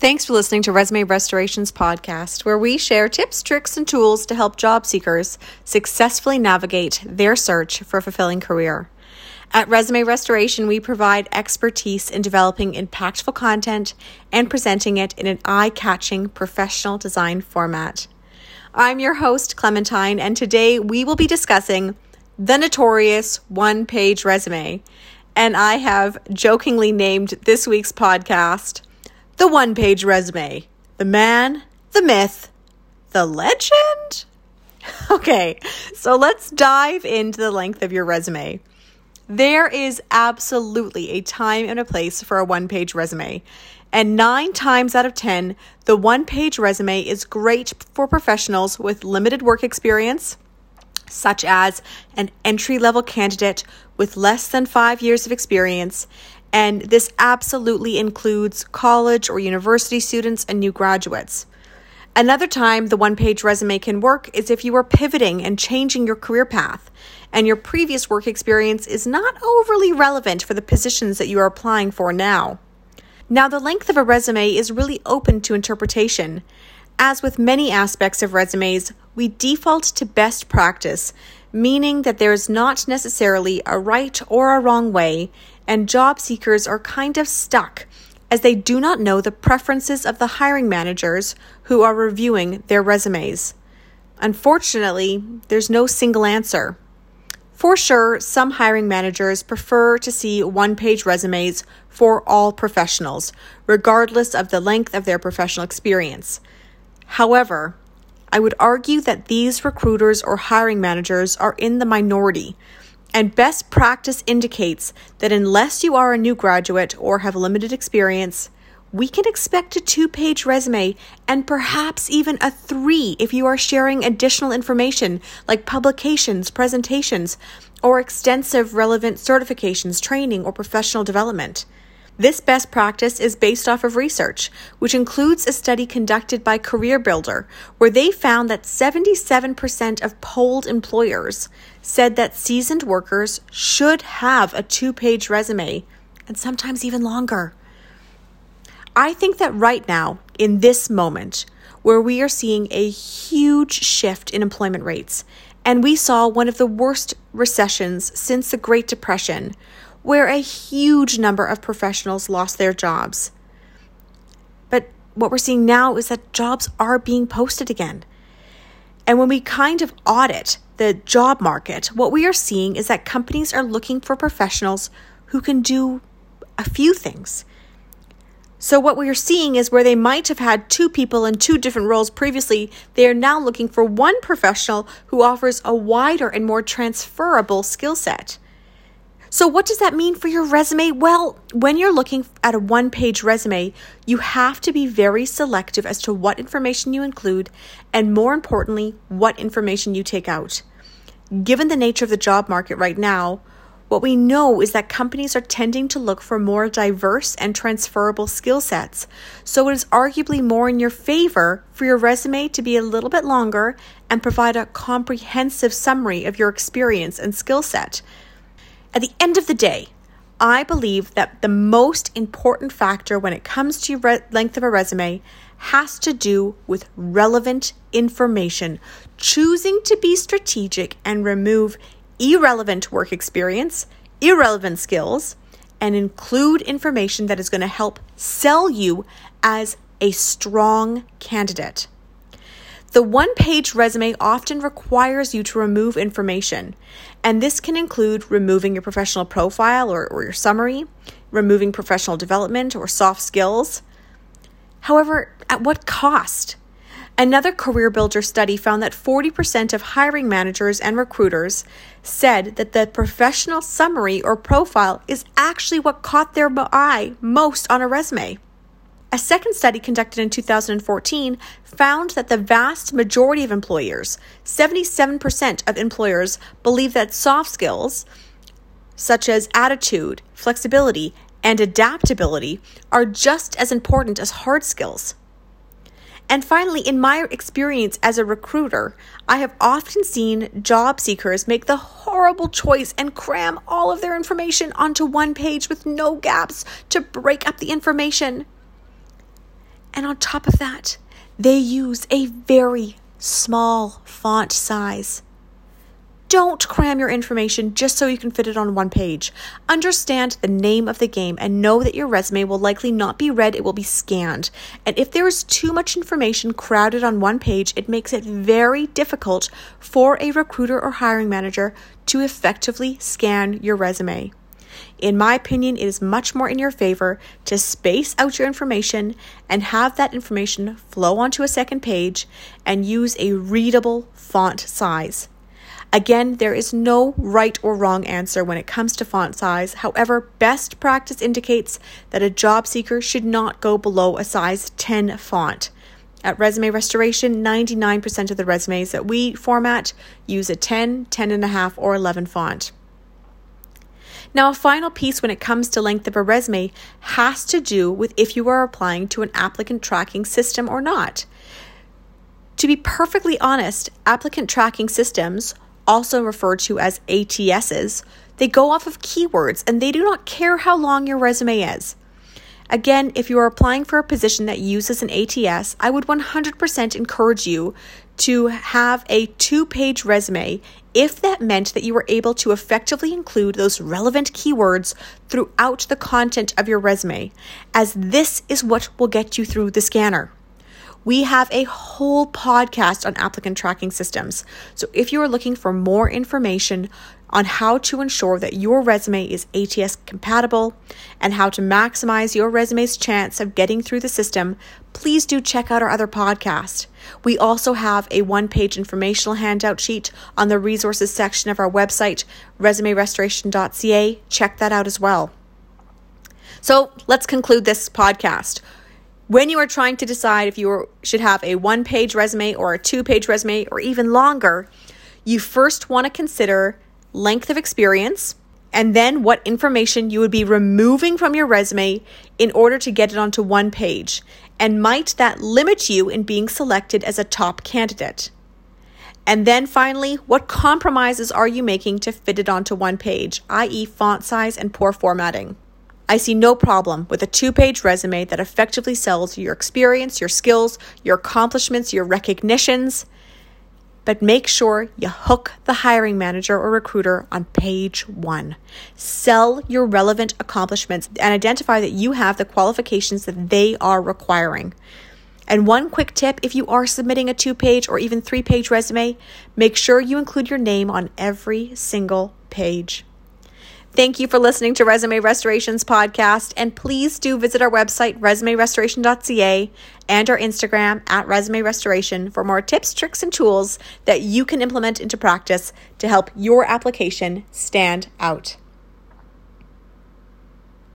Thanks for listening to Resume Restorations podcast, where we share tips, tricks, and tools to help job seekers successfully navigate their search for a fulfilling career. At Resume Restoration, we provide expertise in developing impactful content and presenting it in an eye catching professional design format. I'm your host, Clementine, and today we will be discussing the notorious one page resume. And I have jokingly named this week's podcast the one page resume. The man, the myth, the legend? Okay, so let's dive into the length of your resume. There is absolutely a time and a place for a one page resume. And nine times out of 10, the one page resume is great for professionals with limited work experience, such as an entry level candidate with less than five years of experience, and this absolutely includes college or university students and new graduates. Another time the one page resume can work is if you are pivoting and changing your career path, and your previous work experience is not overly relevant for the positions that you are applying for now. Now, the length of a resume is really open to interpretation. As with many aspects of resumes, we default to best practice, meaning that there is not necessarily a right or a wrong way, and job seekers are kind of stuck as they do not know the preferences of the hiring managers who are reviewing their resumes. Unfortunately, there's no single answer. For sure, some hiring managers prefer to see one page resumes for all professionals, regardless of the length of their professional experience. However, I would argue that these recruiters or hiring managers are in the minority and best practice indicates that unless you are a new graduate or have limited experience, we can expect a two page resume and perhaps even a three if you are sharing additional information like publications, presentations, or extensive relevant certifications, training, or professional development. This best practice is based off of research, which includes a study conducted by Career Builder, where they found that 77% of polled employers said that seasoned workers should have a two page resume, and sometimes even longer. I think that right now, in this moment, where we are seeing a huge shift in employment rates, and we saw one of the worst recessions since the Great Depression, where a huge number of professionals lost their jobs. But what we're seeing now is that jobs are being posted again. And when we kind of audit the job market, what we are seeing is that companies are looking for professionals who can do a few things. So, what we are seeing is where they might have had two people in two different roles previously, they are now looking for one professional who offers a wider and more transferable skill set. So, what does that mean for your resume? Well, when you're looking at a one page resume, you have to be very selective as to what information you include, and more importantly, what information you take out. Given the nature of the job market right now, what we know is that companies are tending to look for more diverse and transferable skill sets. So it is arguably more in your favor for your resume to be a little bit longer and provide a comprehensive summary of your experience and skill set. At the end of the day, I believe that the most important factor when it comes to re- length of a resume has to do with relevant information, choosing to be strategic and remove irrelevant work experience, irrelevant skills, and include information that is going to help sell you as a strong candidate. The one page resume often requires you to remove information, and this can include removing your professional profile or, or, your summary, removing professional development or soft skills. However, at what cost? Another Career Builder study found that 40% of hiring managers and recruiters said that the professional summary or profile is actually what caught their eye most on a resume. A second study conducted in 2014 found that the vast majority of employers, 77% of employers, believe that soft skills, such as attitude, flexibility, and adaptability, are just as important as hard skills. And finally, in my experience as a recruiter, I have often seen job seekers make the horrible choice and cram all of their information onto one page with no gaps to break up the information. And on top of that, they use a very small font size. Don't cram your information just so you can fit it on one page. Understand the name of the game and know that your resume will likely not be read, it will be scanned. And if there is too much information crowded on one page, it makes it very difficult for a recruiter or hiring manager to effectively scan your resume. In my opinion, it is much more in your favor to space out your information and have that information flow onto a second page and use a readable font size. Again, there is no right or wrong answer when it comes to font size. However, best practice indicates that a job seeker should not go below a size 10 font. At Resume Restoration, 99% of the resumes that we format use a 10, 10.5, or 11 font. Now, a final piece when it comes to length of a resume has to do with if you are applying to an applicant tracking system or not. To be perfectly honest, applicant tracking systems also referred to as ATSs, they go off of keywords and they do not care how long your resume is. Again, if you are applying for a position that uses an ATS, I would 100% encourage you to have a two page resume if that meant that you were able to effectively include those relevant keywords throughout the content of your resume, as this is what will get you through the scanner. We have a whole podcast on applicant tracking systems. So if you are looking for more information on how to ensure that your resume is ATS compatible and how to maximize your resume's chance of getting through the system, please do check out our other podcast. We also have a one page informational handout sheet on the resources section of our website, resumerestoration.ca. Check that out as well. So let's conclude this podcast. When you are trying to decide if you should have a one page resume or a two page resume or even longer, you first want to consider length of experience and then what information you would be removing from your resume in order to get it onto one page. And might that limit you in being selected as a top candidate? And then finally, what compromises are you making to fit it onto one page, i.e., font size and poor formatting? I see no problem with a two page resume that effectively sells your experience, your skills, your accomplishments, your recognitions. But make sure you hook the hiring manager or recruiter on page one. Sell your relevant accomplishments and identify that you have the qualifications that they are requiring. And one quick tip if you are submitting a two page or even three page resume, make sure you include your name on every single page. Thank you for listening to Resume Restorations podcast. And please do visit our website, resumerestoration.ca, and our Instagram at Resume Restoration for more tips, tricks, and tools that you can implement into practice to help your application stand out.